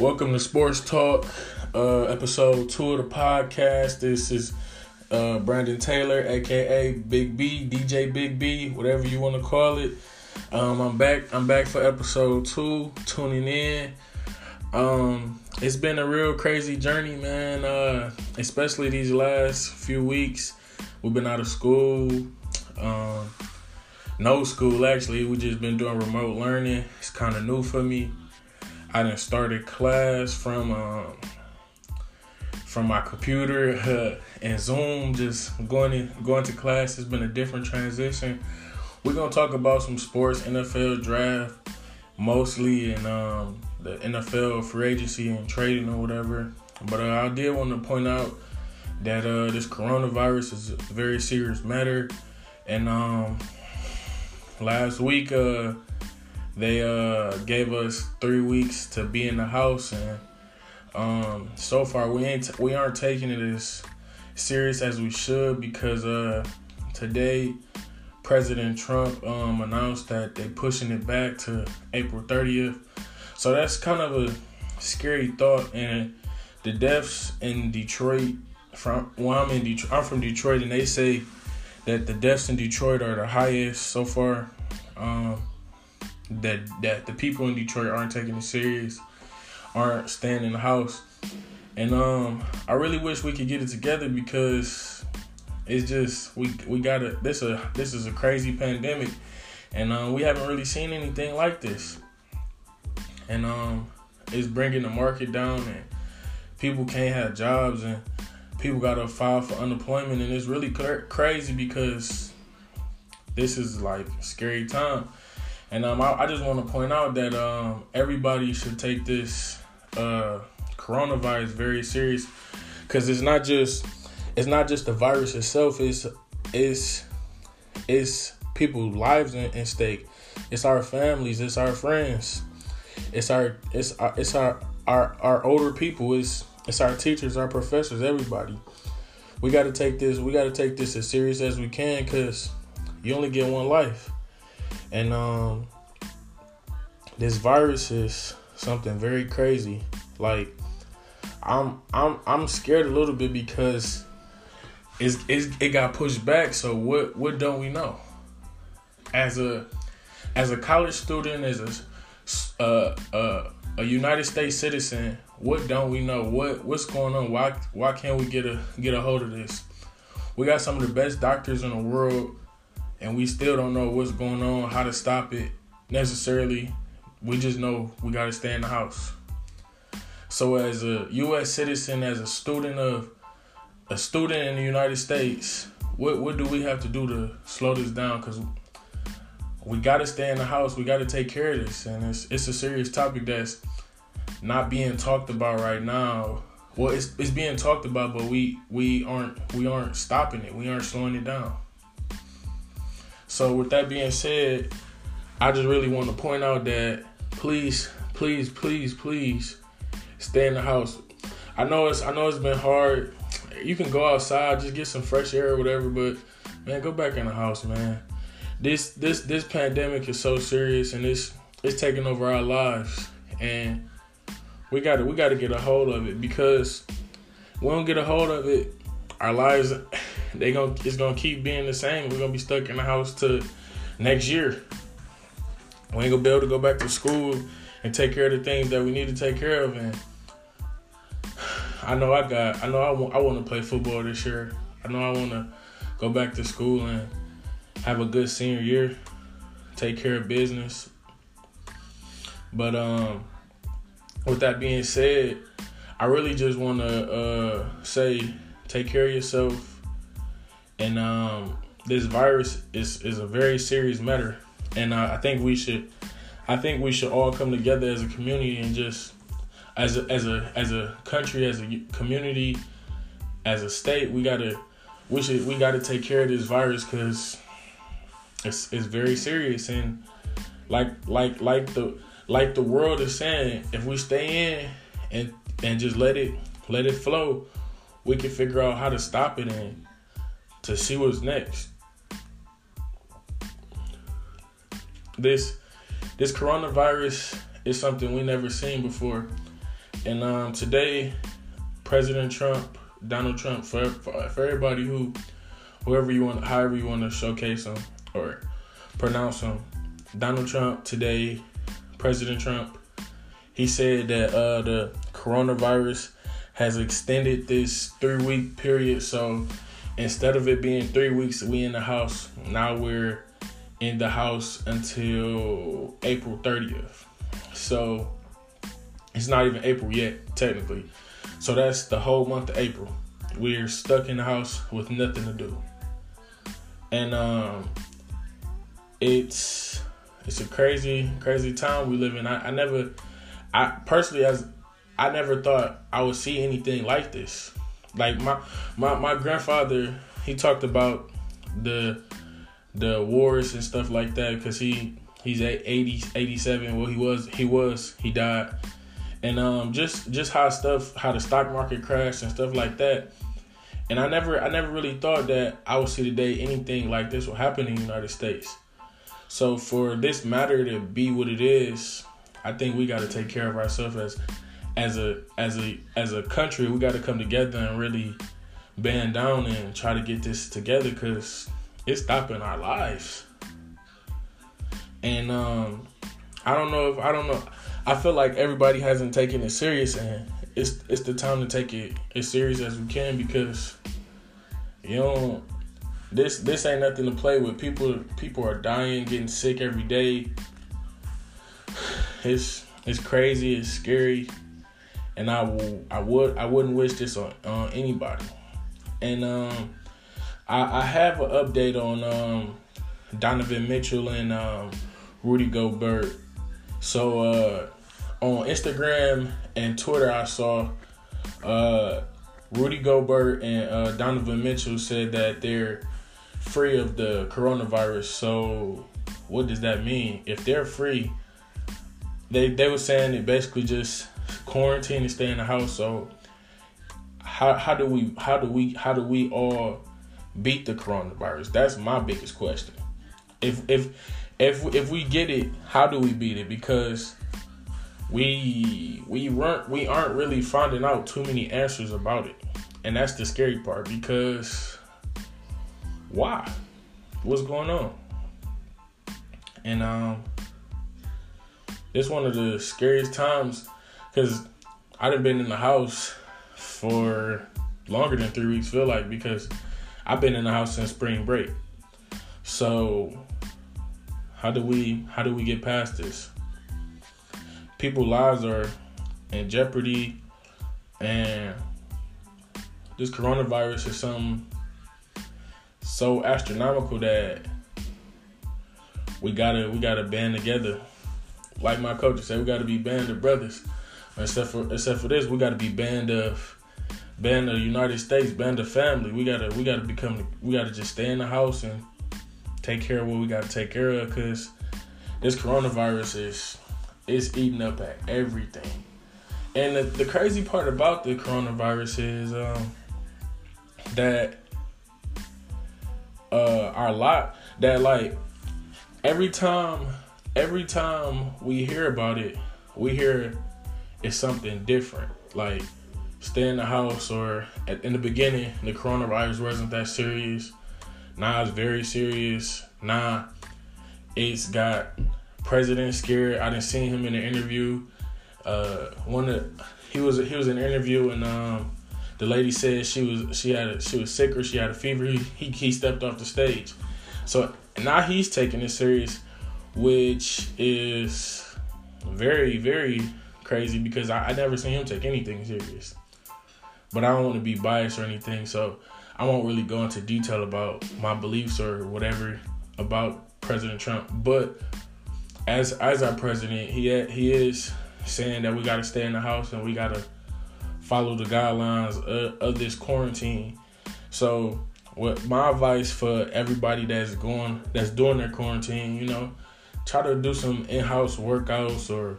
Welcome to Sports Talk, uh, episode two of the podcast. This is uh, Brandon Taylor, aka Big B, DJ Big B, whatever you want to call it. Um, I'm back. I'm back for episode two. Tuning in. Um, it's been a real crazy journey, man. Uh, especially these last few weeks. We've been out of school. Um, no school actually. We just been doing remote learning. It's kind of new for me. I done started class from um, from my computer and Zoom. Just going in, going to class has been a different transition. We're gonna talk about some sports, NFL draft, mostly, and um, the NFL free agency and trading or whatever. But uh, I did want to point out that uh, this coronavirus is a very serious matter, and um, last week uh they uh gave us three weeks to be in the house and um so far we ain't we aren't taking it as serious as we should because uh today President Trump um announced that they're pushing it back to April 30th. So that's kind of a scary thought and the deaths in Detroit from well I'm in Detroit I'm from Detroit and they say that the deaths in Detroit are the highest so far. Um that that the people in Detroit aren't taking it serious, aren't staying in the house, and um, I really wish we could get it together because it's just we we gotta this a this is a crazy pandemic, and um, we haven't really seen anything like this, and um, it's bringing the market down, and people can't have jobs, and people gotta file for unemployment, and it's really crazy because this is like scary time and um, I, I just want to point out that um, everybody should take this uh, coronavirus very serious because it's not just it's not just the virus itself. It's it's it's people's lives in, in stake. It's our families. It's our friends. It's our it's our, it's our our our older people. It's it's our teachers, our professors, everybody. We got to take this. We got to take this as serious as we can because you only get one life. And um, this virus is something very crazy. Like I'm I'm I'm scared a little bit because it's, it's it got pushed back. So what what don't we know? As a as a college student, as a uh, uh, a United States citizen, what don't we know? What what's going on? Why why can't we get a get a hold of this? We got some of the best doctors in the world and we still don't know what's going on, how to stop it necessarily. We just know we got to stay in the house. So, as a U.S. citizen, as a student of a student in the United States, what what do we have to do to slow this down? Because we got to stay in the house. We got to take care of this, and it's it's a serious topic that's not being talked about right now. Well, it's it's being talked about, but we we aren't we aren't stopping it. We aren't slowing it down. So with that being said, I just really want to point out that please, please, please, please stay in the house. I know it's I know it's been hard. You can go outside, just get some fresh air or whatever, but man, go back in the house, man. This this this pandemic is so serious and it's it's taking over our lives and we got to we got to get a hold of it because we don't get a hold of it, our lives they gonna it's gonna keep being the same. We're gonna be stuck in the house to next year. We ain't gonna be able to go back to school and take care of the things that we need to take care of. And I know I got I know I want I want to play football this year. I know I want to go back to school and have a good senior year, take care of business. But um, with that being said, I really just want to uh, say take care of yourself and um, this virus is is a very serious matter, and uh, I think we should, I think we should all come together as a community and just as a, as a as a country, as a community, as a state, we gotta we should we gotta take care of this virus because it's it's very serious. And like like like the like the world is saying, if we stay in and and just let it let it flow, we can figure out how to stop it and to see what's next. This this coronavirus is something we never seen before. And um, today, President Trump, Donald Trump, for, for, for everybody who, whoever you want, however you want to showcase him or pronounce him, Donald Trump today, President Trump, he said that uh, the coronavirus has extended this three week period. So instead of it being three weeks, we in the house. Now we're in the house until April 30th. So it's not even April yet, technically. So that's the whole month of April. We're stuck in the house with nothing to do. And um it's it's a crazy, crazy time we live in. I, I never I personally as I never thought I would see anything like this. Like my my, my grandfather, he talked about the the wars and stuff like that because he he's at 80 87 well he was he was he died. And um just just how stuff how the stock market crashed and stuff like that. And i never i never really thought that i would see today anything like this will happen in the united states. So for this matter to be what it is i think we got to take care of ourselves as as a as a as a country we got to come together and really band down and try to get this together because it's stopping our lives. And um, I don't know if I don't know. I feel like everybody hasn't taken it serious, and it's it's the time to take it as serious as we can because you know this this ain't nothing to play with. People people are dying, getting sick every day. It's it's crazy. It's scary, and I will I would I wouldn't wish this on on anybody. And um, I, I have an update on um, Donovan Mitchell and um, Rudy Gobert. So uh, on Instagram and Twitter, I saw uh, Rudy Gobert and uh, Donovan Mitchell said that they're free of the coronavirus. So what does that mean? If they're free, they they were saying it basically just quarantine and stay in the house. So how how do we how do we how do we all beat the coronavirus? That's my biggest question. If if if if we get it, how do we beat it? Because we we weren't we aren't really finding out too many answers about it, and that's the scary part. Because why? What's going on? And um, it's one of the scariest times because I have been in the house for longer than three weeks. Feel like because I've been in the house since spring break. So how do we how do we get past this? People's lives are in jeopardy and this coronavirus is something so astronomical that we gotta we gotta band together. Like my coach said, we gotta be band of brothers. Except for except for this, we gotta be band of band of United States, band of family. We gotta we gotta become we gotta just stay in the house and take care of what we gotta take care of because this coronavirus is is eating up at everything. And the, the crazy part about the coronavirus is um, that uh, our lot that like every time every time we hear about it, we hear it's something different. Like stay in the house or at, in the beginning the coronavirus wasn't that serious. Now it's very serious. Now it's got president scared. I didn't see him in an interview. Uh one of he was he was in an interview and um the lady said she was she had a, she was sick or she had a fever. He, he he stepped off the stage. So now he's taking it serious which is very very crazy because I, I never seen him take anything serious but I don't want to be biased or anything, so I won't really go into detail about my beliefs or whatever about President Trump. But as as our president, he he is saying that we got to stay in the house and we got to follow the guidelines of, of this quarantine. So, what my advice for everybody that's going that's doing their quarantine, you know, try to do some in-house workouts or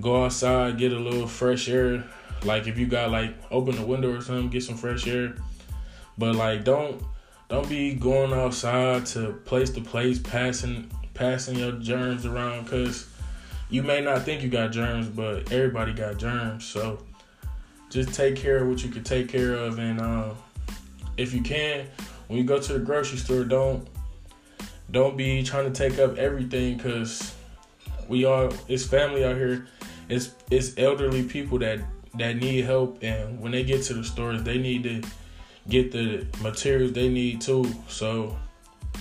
go outside, get a little fresh air like if you got like open the window or something, get some fresh air. But like don't don't be going outside to place to place, passing passing your germs around, cause you may not think you got germs, but everybody got germs. So just take care of what you can take care of, and um, if you can, when you go to the grocery store, don't don't be trying to take up everything because we all it's family out here. It's it's elderly people that that need help, and when they get to the stores, they need to get the materials they need too. So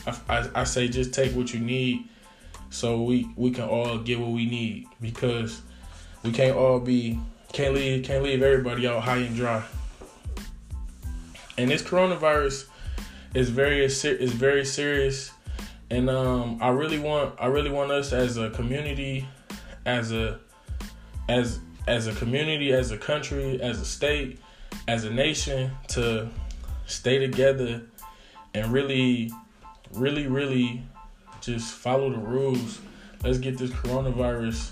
I, I, I say just take what you need so we we can all get what we need because we can't all be can't leave can't leave everybody out high and dry. And this coronavirus is very is very serious, and um, I really want I really want us as a community, as a as as a community, as a country, as a state, as a nation to stay together and really, really, really just follow the rules. Let's get this coronavirus.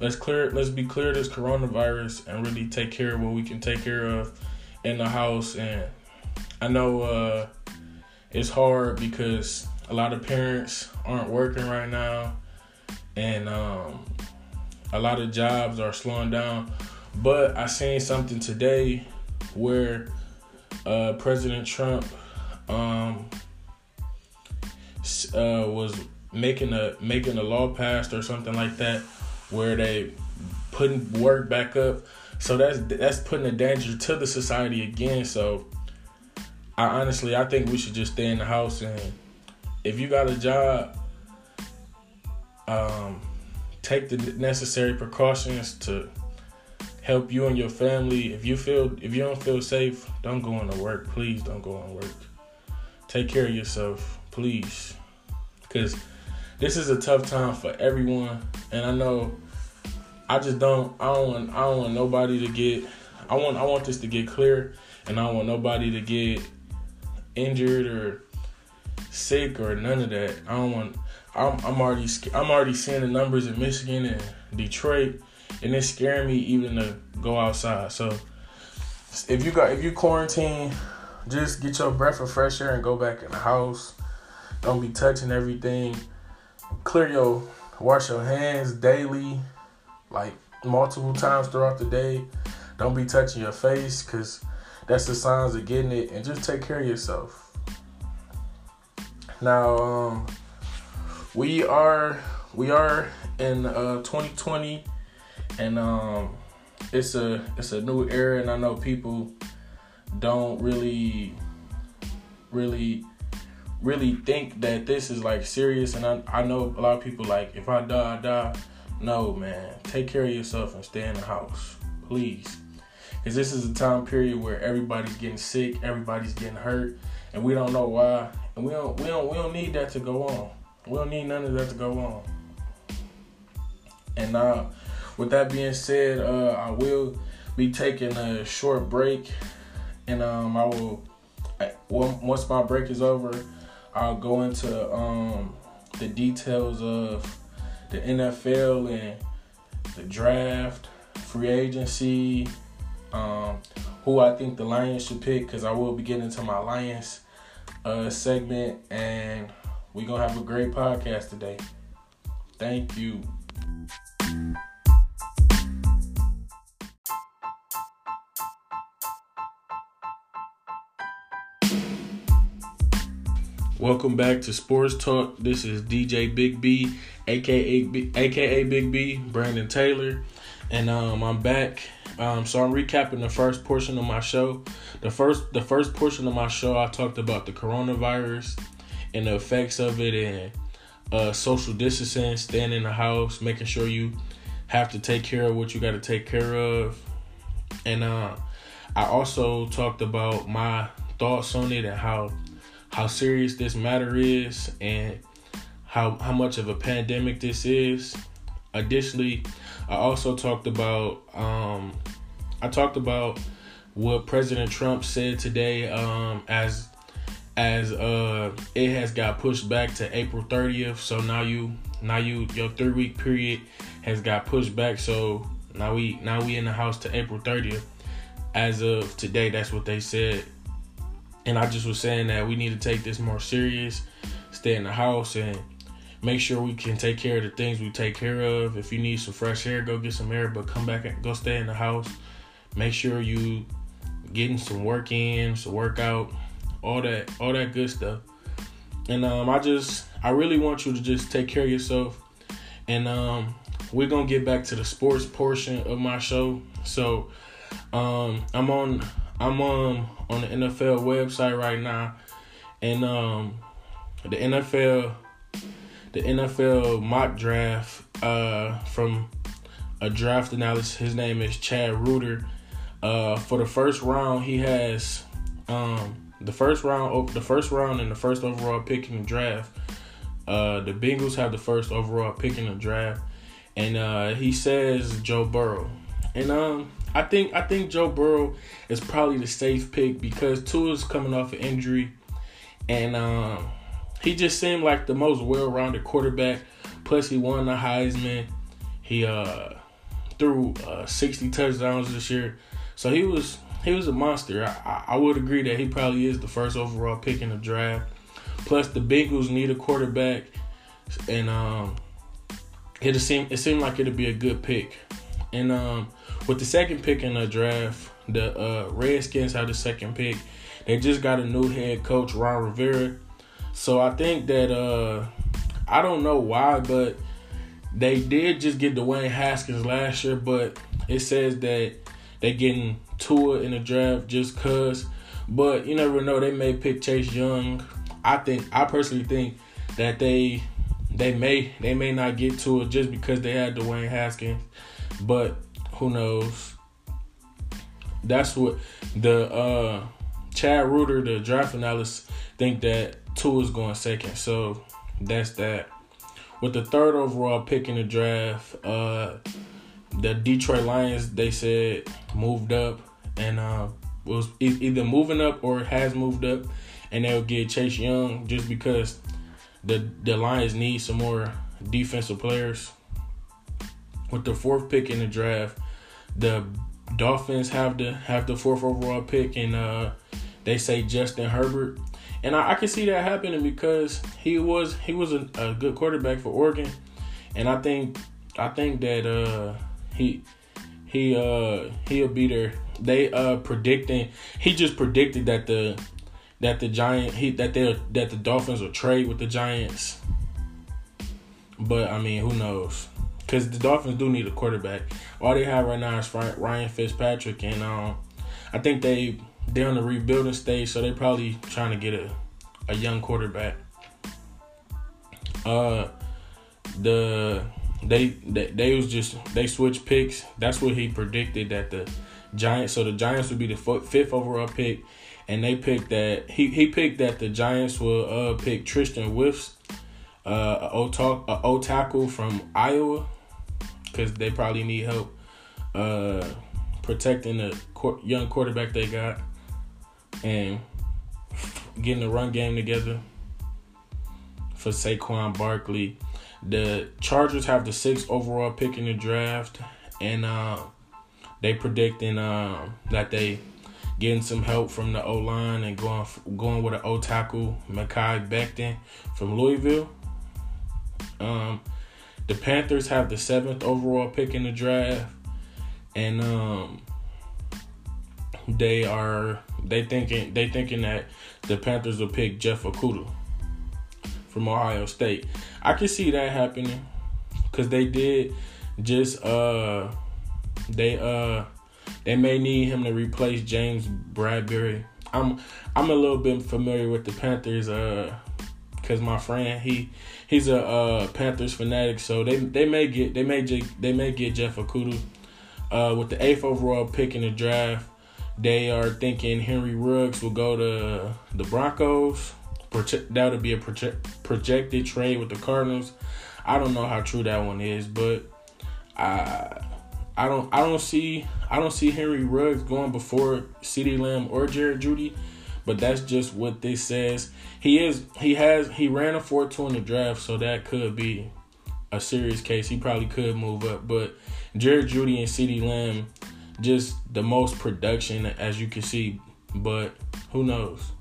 Let's clear. It let's be clear this coronavirus and really take care of what we can take care of in the house. And I know uh, it's hard because a lot of parents aren't working right now, and um, a lot of jobs are slowing down. But I seen something today where uh, President Trump um, uh, was making a making a law passed or something like that, where they putting work back up. So that's that's putting a danger to the society again. So I honestly I think we should just stay in the house and if you got a job, um, take the necessary precautions to help you and your family. If you feel if you don't feel safe, don't go into work. Please don't go on work. Take care of yourself, please. Cause this is a tough time for everyone. And I know I just don't I don't want I don't want nobody to get I want I want this to get clear and I don't want nobody to get injured or sick or none of that. I don't want I'm, I'm already I'm already seeing the numbers in Michigan and Detroit and it's scaring me even to go outside. So if you got if you quarantine, just get your breath of fresh air and go back in the house. Don't be touching everything. Clear your wash your hands daily, like multiple times throughout the day. Don't be touching your face because that's the signs of getting it. And just take care of yourself. Now, um, we are we are in uh, 2020 and um, it's a it's a new era, and I know people don't really, really, really think that this is like serious. And I I know a lot of people like if I die, I die. No, man, take care of yourself and stay in the house, please. Because this is a time period where everybody's getting sick, everybody's getting hurt, and we don't know why. And we don't we don't we don't need that to go on. We don't need none of that to go on. And now with that being said, uh, I will be taking a short break, and um, I will once my break is over, I'll go into um, the details of the NFL and the draft, free agency, um, who I think the Lions should pick, because I will be getting into my Lions uh, segment, and we're gonna have a great podcast today. Thank you. Welcome back to Sports Talk. This is DJ Big B, aka aka Big B, Brandon Taylor, and um, I'm back. Um, so I'm recapping the first portion of my show. The first the first portion of my show, I talked about the coronavirus and the effects of it, and uh, social distancing, staying in the house, making sure you have to take care of what you got to take care of, and uh, I also talked about my thoughts on it and how how serious this matter is and how how much of a pandemic this is. Additionally, I also talked about um, I talked about what President Trump said today um, as as uh, it has got pushed back to April 30th. So now you now you your three week period has got pushed back. So now we now we in the house to April 30th. As of today, that's what they said and I just was saying that we need to take this more serious, stay in the house, and make sure we can take care of the things we take care of. If you need some fresh air, go get some air, but come back and go stay in the house. Make sure you getting some work in, some workout, all that, all that good stuff. And um, I just, I really want you to just take care of yourself. And um, we're gonna get back to the sports portion of my show. So um, I'm on, I'm on on the NFL website right now, and um, the NFL the NFL mock draft uh, from a draft analyst. His name is Chad Reuter. Uh, for the first round, he has um, the first round, the first round, and the first overall pick in the draft. Uh, the Bengals have the first overall pick in the draft, and uh, he says Joe Burrow. And um, I think I think Joe Burrow is probably the safe pick because Tua's coming off an injury, and um, he just seemed like the most well-rounded quarterback. Plus, he won the Heisman. He uh, threw uh, 60 touchdowns this year, so he was he was a monster. I, I would agree that he probably is the first overall pick in the draft. Plus, the Bengals need a quarterback, and um, it seemed it seemed like it'd be a good pick. And um, with the second pick in the draft, the uh, Redskins have the second pick. They just got a new head coach, Ron Rivera. So I think that uh I don't know why, but they did just get Dwayne Haskins last year, but it says that they getting Tua in the draft just cause. But you never know, they may pick Chase Young. I think I personally think that they they may they may not get to it just because they had Dwayne Haskins. But who knows? That's what the uh Chad Reuter, the draft analyst, think that Tua is going second. So that's that. With the third overall pick in the draft, uh, the Detroit Lions they said moved up and uh, was either moving up or has moved up, and they'll get Chase Young just because the the Lions need some more defensive players. With the fourth pick in the draft, the Dolphins have the have the fourth overall pick, and uh, they say Justin Herbert and I, I can see that happening because he was he was a, a, good quarterback for Oregon, and I think I think that uh, he he uh he'll be there. They uh predicting he just predicted that the that the giant he that they that the Dolphins will trade with the Giants. But I mean, who knows? Because the Dolphins do need a quarterback. All they have right now is Ryan Fitzpatrick, and um, I think they they're on the rebuilding stage, so they're probably trying to get a, a young quarterback. Uh, the they, they they was just they switched picks. That's what he predicted that the Giants. So the Giants would be the fifth overall pick, and they picked that he he picked that the Giants will uh pick Tristan Wirfs, uh, a O, a o tackle from Iowa, because they probably need help uh protecting the young quarterback they got and getting the run game together for Saquon Barkley. The Chargers have the sixth overall pick in the draft, and uh, they predicting uh, that they getting some help from the O line and going going with an O tackle, Mekhi Becton from Louisville. Um, the Panthers have the seventh overall pick in the draft, and um, they are they thinking they thinking that the Panthers will pick Jeff Okudah from Ohio State. I can see that happening because they did just uh they uh they may need him to replace James Bradberry. I'm I'm a little bit familiar with the Panthers uh because my friend he he's a uh, Panthers fanatic, so they they may get they may they may get Jeff Okudah uh, with the eighth overall pick in the draft. They are thinking Henry Ruggs will go to the Broncos. That would be a projected trade with the Cardinals. I don't know how true that one is, but I I don't I don't see I don't see Henry Ruggs going before CeeDee Lamb or Jared Jeudy, but that's just what this says. He is he has he ran a 4-2 in the draft, so that could be a serious case. He probably could move up, but Jared Jeudy and CeeDee Lamb just the most production as you can see, but who knows?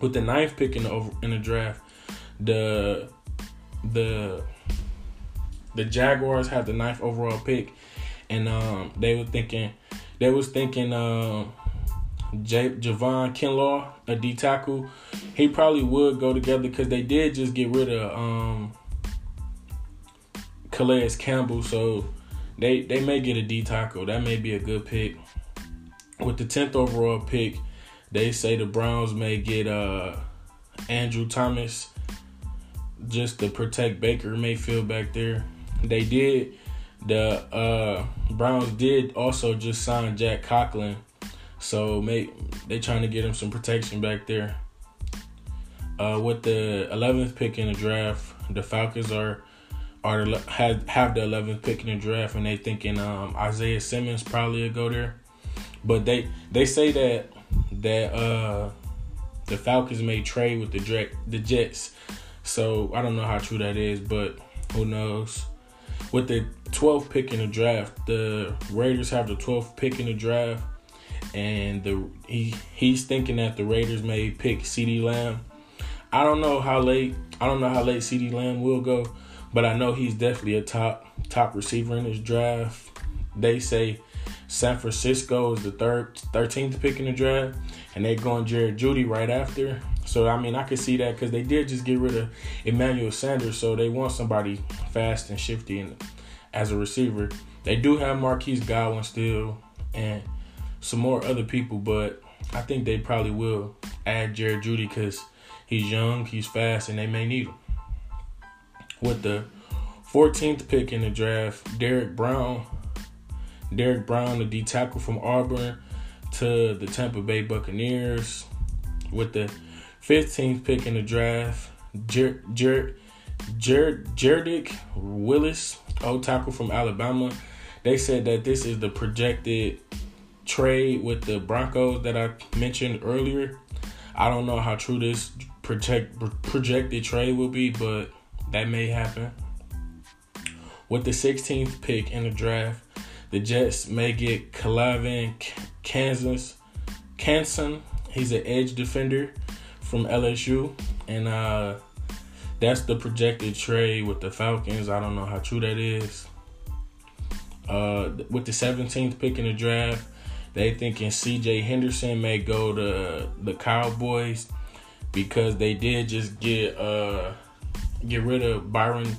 With the ninth pick in the over, in the draft, the the the Jaguars have the ninth overall pick, and um, they were thinking they was thinking um, J- Javon Kinlaw, a D tackle, he probably would go together because they did just get rid of um, Calais Campbell, so they they may get a D tackle. That may be a good pick. With the tenth overall pick, they say the Browns may get uh, Andrew Thomas just to protect Baker Mayfield back there. They did the uh, Browns did also just sign Jack Conklin, so may, they trying to get him some protection back there. Uh, with the 11th pick in the draft, the Falcons are are have have the 11th pick in the draft, and they thinking um, Isaiah Simmons probably will go there, but they they say that that uh, the Falcons may trade with the the Jets, so I don't know how true that is, but who knows with the 12th pick in the draft, the Raiders have the 12th pick in the draft, and the he he's thinking that the Raiders may pick CeeDee Lamb. I don't know how late I don't know how late CeeDee Lamb will go, but I know he's definitely a top top receiver in this draft. They say San Francisco is the third 13th pick in the draft, and they're going Jared Jeudy right after. So I mean, I could see that because they did just get rid of Emmanuel Sanders, so they want somebody fast and shifty and as a receiver. They do have Marquise Goodwin still and some more other people, but I think they probably will add Jared Jeudy because he's young, he's fast, and they may need him. With the 14th pick in the draft, Derrick Brown, Derrick Brown, the D tackle from Auburn, to the Tampa Bay Buccaneers. With the 15th pick in the draft, Jared Jared Jared Willis, old tackle from Alabama. They said that this is the projected trade with the Broncos that I mentioned earlier. I don't know how true this project projected trade will be, but that may happen. With the 16th pick in the draft, the Jets may get Calavin Kansas Canson. He's an edge defender from LSU, and uh, that's the projected trade with the Falcons. I don't know how true that is. Uh, with the 17th pick in the draft, they thinking C.J. Henderson may go to the Cowboys because they did just get uh get rid of Byron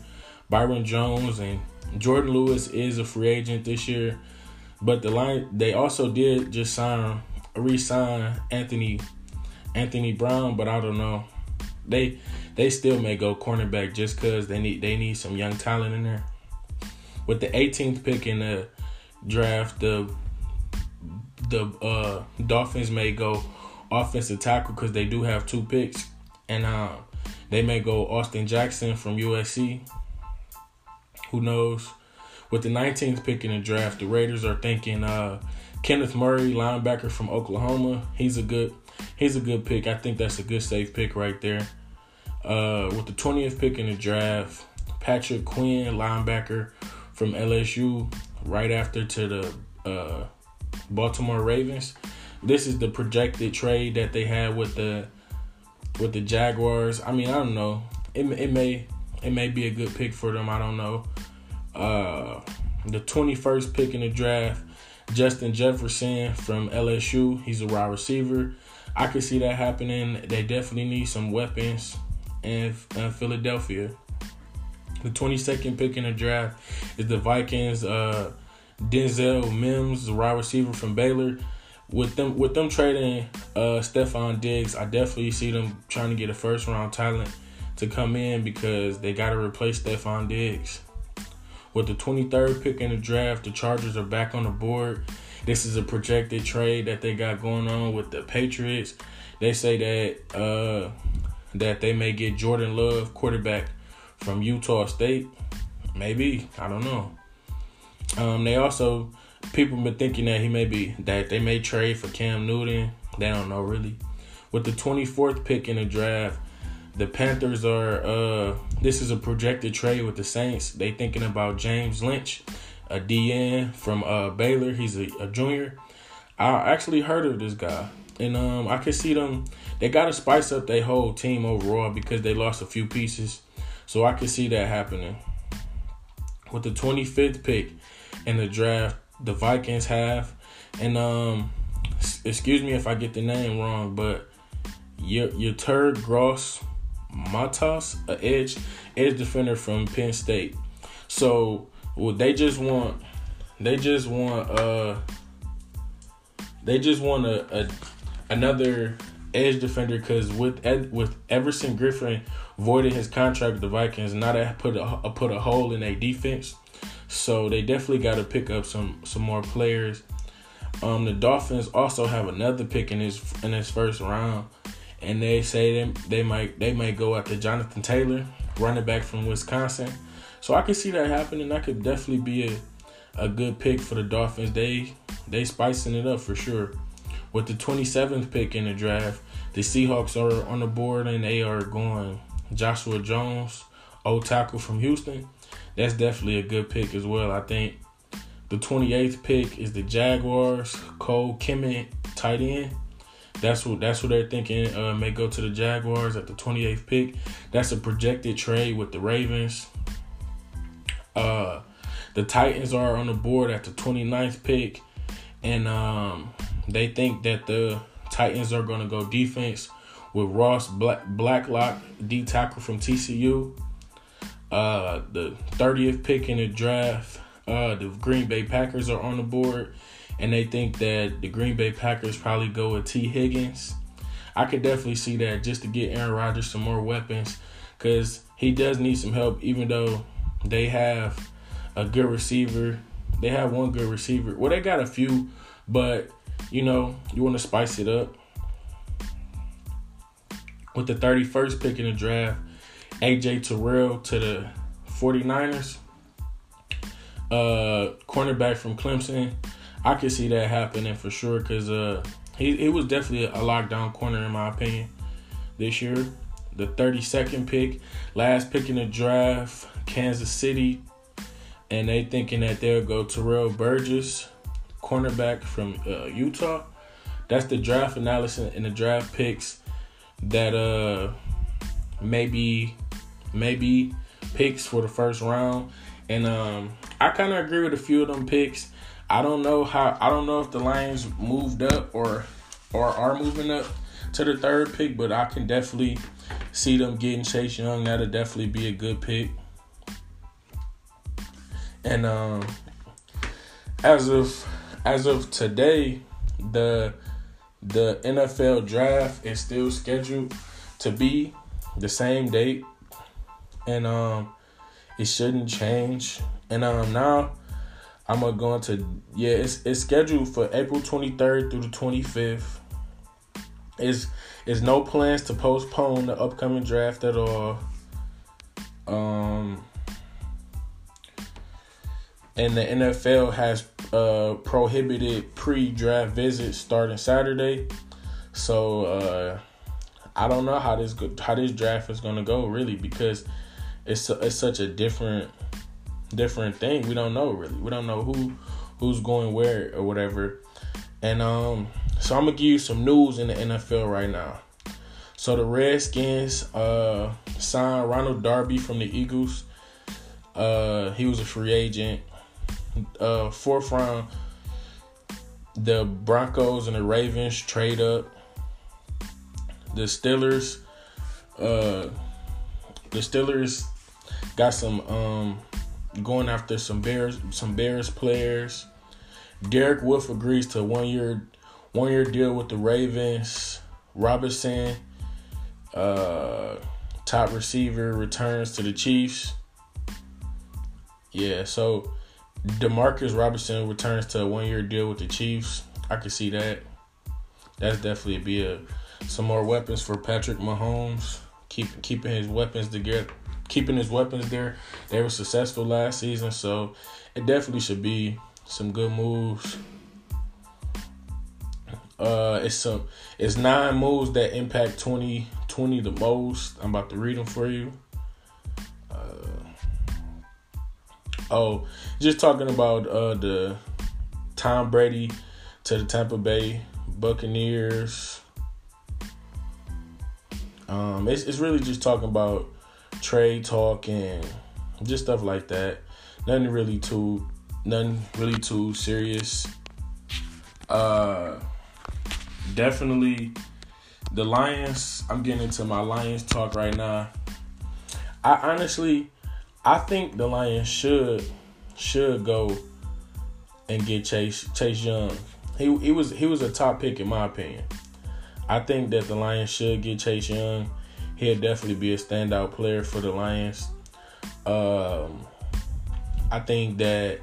Byron Jones and Jourdan Lewis is a free agent this year. But the line they also did just sign re-sign Anthony Anthony Brown, but I don't know. They they still may go cornerback just because they need they need some young talent in there. With the 18th pick in the draft, the the uh, Dolphins may go offensive tackle because they do have two picks, and uh, they may go Austin Jackson from USC. Who knows? With the 19th pick in the draft, the Raiders are thinking uh, Kenneth Murray, linebacker from Oklahoma. He's a good he's a good pick. I think that's a good safe pick right there. Uh, with the 20th pick in the draft, Patrick Queen, linebacker from LSU, right after to the uh, Baltimore Ravens. This is the projected trade that they had with the with the Jaguars. I mean, I don't know. It, it may it may be a good pick for them. I don't know. Uh, the 21st pick in the draft, Justin Jefferson from LSU. He's a wide receiver. I could see that happening. They definitely need some weapons in, in Philadelphia. The 22nd pick in the draft is the Vikings. Uh, Denzel Mims, the wide receiver from Baylor. With them, with them trading uh, Stefon Diggs, I definitely see them trying to get a first round talent to come in because they got to replace Stefon Diggs. With the 23rd pick in the draft, the Chargers are back on the board. This is a projected trade that they got going on with the Patriots. They say that uh, that they may get Jordan Love, quarterback from Utah State. Maybe I don't know. Um, they also people been thinking that he may be that they may trade for Cam Newton. They don't know really. With the 24th pick in the draft, the Panthers are uh this is a projected trade with the Saints. They thinking about James Lynch a DN from uh, Baylor. He's a, a junior. I actually heard of this guy, and um, I can see them. They got to spice up their whole team overall because they lost a few pieces. So I can see that happening. With the 25th pick in the draft, the Vikings have, and um, excuse me if I get the name wrong, but your your Turd Gross Matos, a edge edge defender from Penn State. So well, they just want they just want uh they just want a, a another edge defender because with Ed, with Everson Griffen voided his contract with the Vikings, that put a put a hole in their defense. So they definitely got to pick up some some more players. Um, the Dolphins also have another pick in his in his first round, and they say they, they might they might go after Jonathan Taylor, running back from Wisconsin. So I can see that happening. That could definitely be a, a good pick for the Dolphins. They they spicing it up for sure. With the 27th pick in the draft, the Seahawks are on the board and they are going Joshua Jones, old tackle from Houston. That's definitely a good pick as well. I think the 28th pick is the Jaguars, Cole Kmet, tight end. That's what that's what they're thinking. Uh, may go to the Jaguars at the 28th pick. That's a projected trade with the Ravens. Uh, the Titans are on the board at the 29th pick, and um, they think that the Titans are going to go defense with Ross Black- Blacklock, D tackle from TCU. Uh, the 30th pick in the draft, uh, the Green Bay Packers are on the board, and they think that the Green Bay Packers probably go with Tee Higgins. I could definitely see that just to get Aaron Rodgers some more weapons, because he does need some help, even though they have a good receiver. They have one good receiver. Well, they got a few, but you know, you want to spice it up. With the 31st pick in the draft, AJ Terrell to the 49ers. Uh cornerback from Clemson. I could see that happening for sure because uh he, he was definitely a lockdown corner in my opinion this year. The 32nd pick, last pick in the draft, Kansas City, and they thinking that they'll go Terrell Burgess, cornerback from uh, Utah. That's the draft analysis and the draft picks that uh maybe maybe picks for the first round. And um I kind of agree with a few of them picks. I don't know how I don't know if the Lions moved up or or are moving up to the third pick, but I can definitely see them getting Chase Young. That'll definitely be a good pick. And um, as of as of today, the the NFL draft is still scheduled to be the same date, and um, it shouldn't change. And um, now I'm gonna go into yeah, it's it's scheduled for April 23rd through the 25th. Is is no plans to postpone the upcoming draft at all. Um, and the NFL has uh, prohibited pre-draft visits starting Saturday. So uh, I don't know how this go- how this draft is gonna go really because it's it's such a different different thing. We don't know really. We don't know who who's going where or whatever. And um, so I'm gonna give you some news in the NFL right now. So the Redskins uh signed Ronald Darby from the Eagles. Uh, he was a free agent uh, fourth round, the Broncos and the Ravens trade up. The Steelers, uh, the Steelers got some um, going after some Bears, some Bears players. Derek Wolfe agrees to one year, one year deal with the Ravens. Robinson, uh, top receiver, returns to the Chiefs. Yeah, so Demarcus Robinson returns to a one year deal with the Chiefs. I can see that. That's definitely be a some more weapons for Patrick Mahomes. Keep keeping his weapons together, keeping his weapons there. They were successful last season, so it definitely should be some good moves. Uh, it's some it's nine moves that impact 2020 the most. I'm about to read them for you. Oh, just talking about uh, the Tom Brady to the Tampa Bay Buccaneers. Um, it's it's really just talking about trade talk and just stuff like that. Nothing really too, nothing really too serious. Uh, definitely the Lions. I'm getting into my Lions talk right now. I honestly, I think the Lions should should go and get Chase Chase Young. He he was he was a top pick in my opinion. I think that the Lions should get Chase Young. He'll definitely be a standout player for the Lions. Um, I think that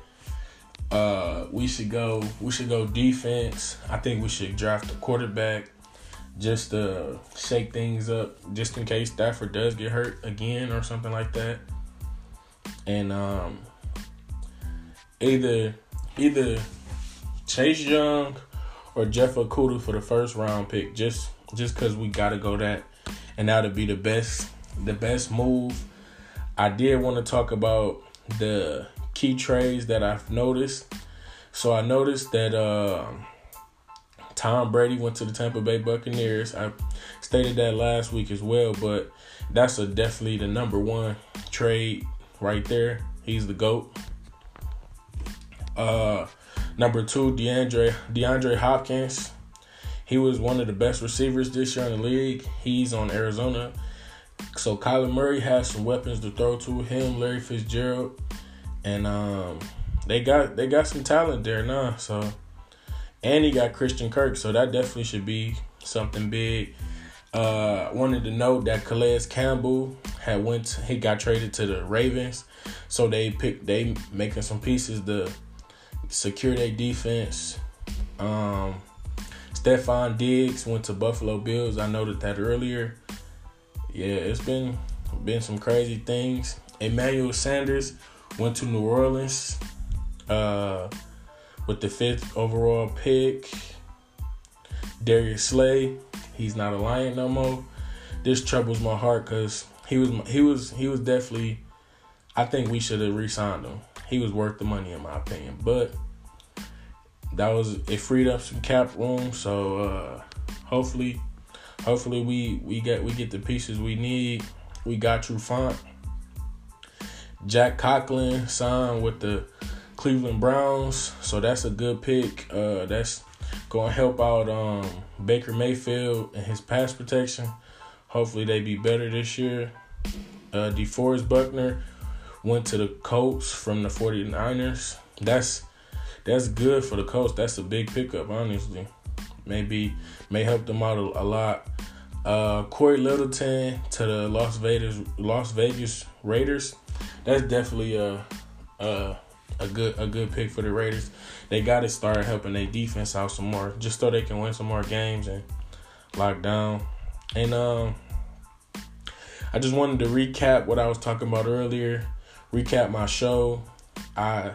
uh, we should go. We should go defense. I think we should draft a quarterback just to shake things up, just in case Stafford does get hurt again or something like that. And um, either either Chase Young or Jeff Okudah for the first round pick, just just because we got to go that, and that'll be the best the best move. I did want to talk about the key trades that I've noticed. So I noticed that uh, Tom Brady went to the Tampa Bay Buccaneers. I stated that last week as well, but that's a definitely the number one trade right there. He's the GOAT. Uh number two, DeAndre DeAndre Hopkins. He was one of the best receivers this year in the league. He's on Arizona. So Kyler Murray has some weapons to throw to him, Larry Fitzgerald. And um they got they got some talent there now. So and he got Christian Kirk, so that definitely should be something big. Uh, wanted to note that Calais Campbell had went. To, he got traded to the Ravens, so they picked. They making some pieces to secure their defense. Um, Stefon Diggs went to Buffalo Bills. I noted that earlier. Yeah, it's been been some crazy things. Emmanuel Sanders went to New Orleans. Uh, with the fifth overall pick. Darius Slay, he's not a Lion no more. This troubles my heart because he was he was he was definitely. I think we should have re-signed him. He was worth the money in my opinion, but that was it freed up some cap room. So uh, hopefully, hopefully we we get we get the pieces we need. We got Trufant. Jack Conklin signed with the Cleveland Browns, so that's a good pick. Uh, that's going to help out um, Baker Mayfield and his pass protection. Hopefully, they be better this year. Uh, DeForest Buckner went to the Colts from the 49ers. That's that's good for the Colts. That's a big pickup, honestly. Maybe may help them out a, a lot. Uh, Cory Littleton to the Las Vegas Las Vegas Raiders. That's definitely a, a a good a good pick for the Raiders. They got to start helping their defense out some more, just so they can win some more games and lock down. And um, I just wanted to recap what I was talking about earlier. Recap my show. I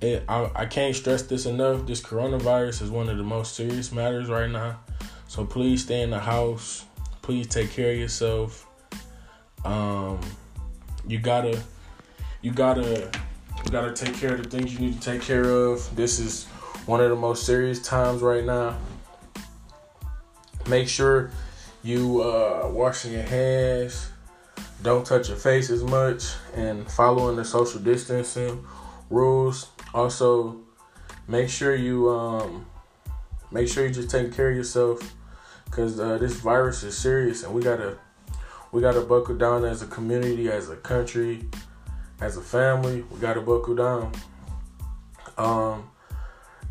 it, I, I can't stress this enough. This coronavirus is one of the most serious matters right now. So please stay in the house. Please take care of yourself. Um, you gotta, you gotta you gotta take care of the things you need to take care of. This is one of the most serious times right now. Make sure you uh, washing your hands, don't touch your face as much, and following the social distancing rules. Also, make sure you um, make sure you just take care of yourself, cause uh, this virus is serious, and we gotta we gotta buckle down as a community, as a country as a family, we got to buckle down. Um,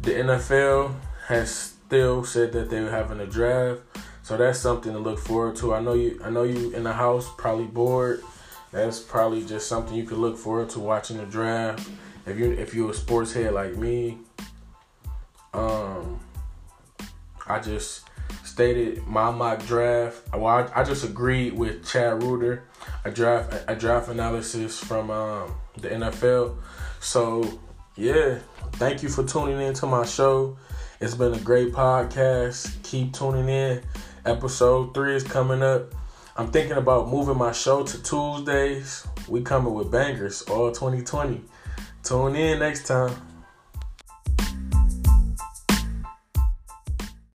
the NFL has still said that they're having a draft, so that's something to look forward to. I know you. I know you in the house probably bored. That's probably just something you could look forward to watching the draft. If you if you're a sports head like me, um, I just stated my mock draft. Well, I, I just agreed with Chad Reuter, a draft a draft analysis from um, the NFL. So yeah, thank you for tuning in to my show. It's been a great podcast. Keep tuning in. Episode three is coming up. I'm thinking about moving my show to Tuesdays. We coming with bangers all 2020. Tune in next time.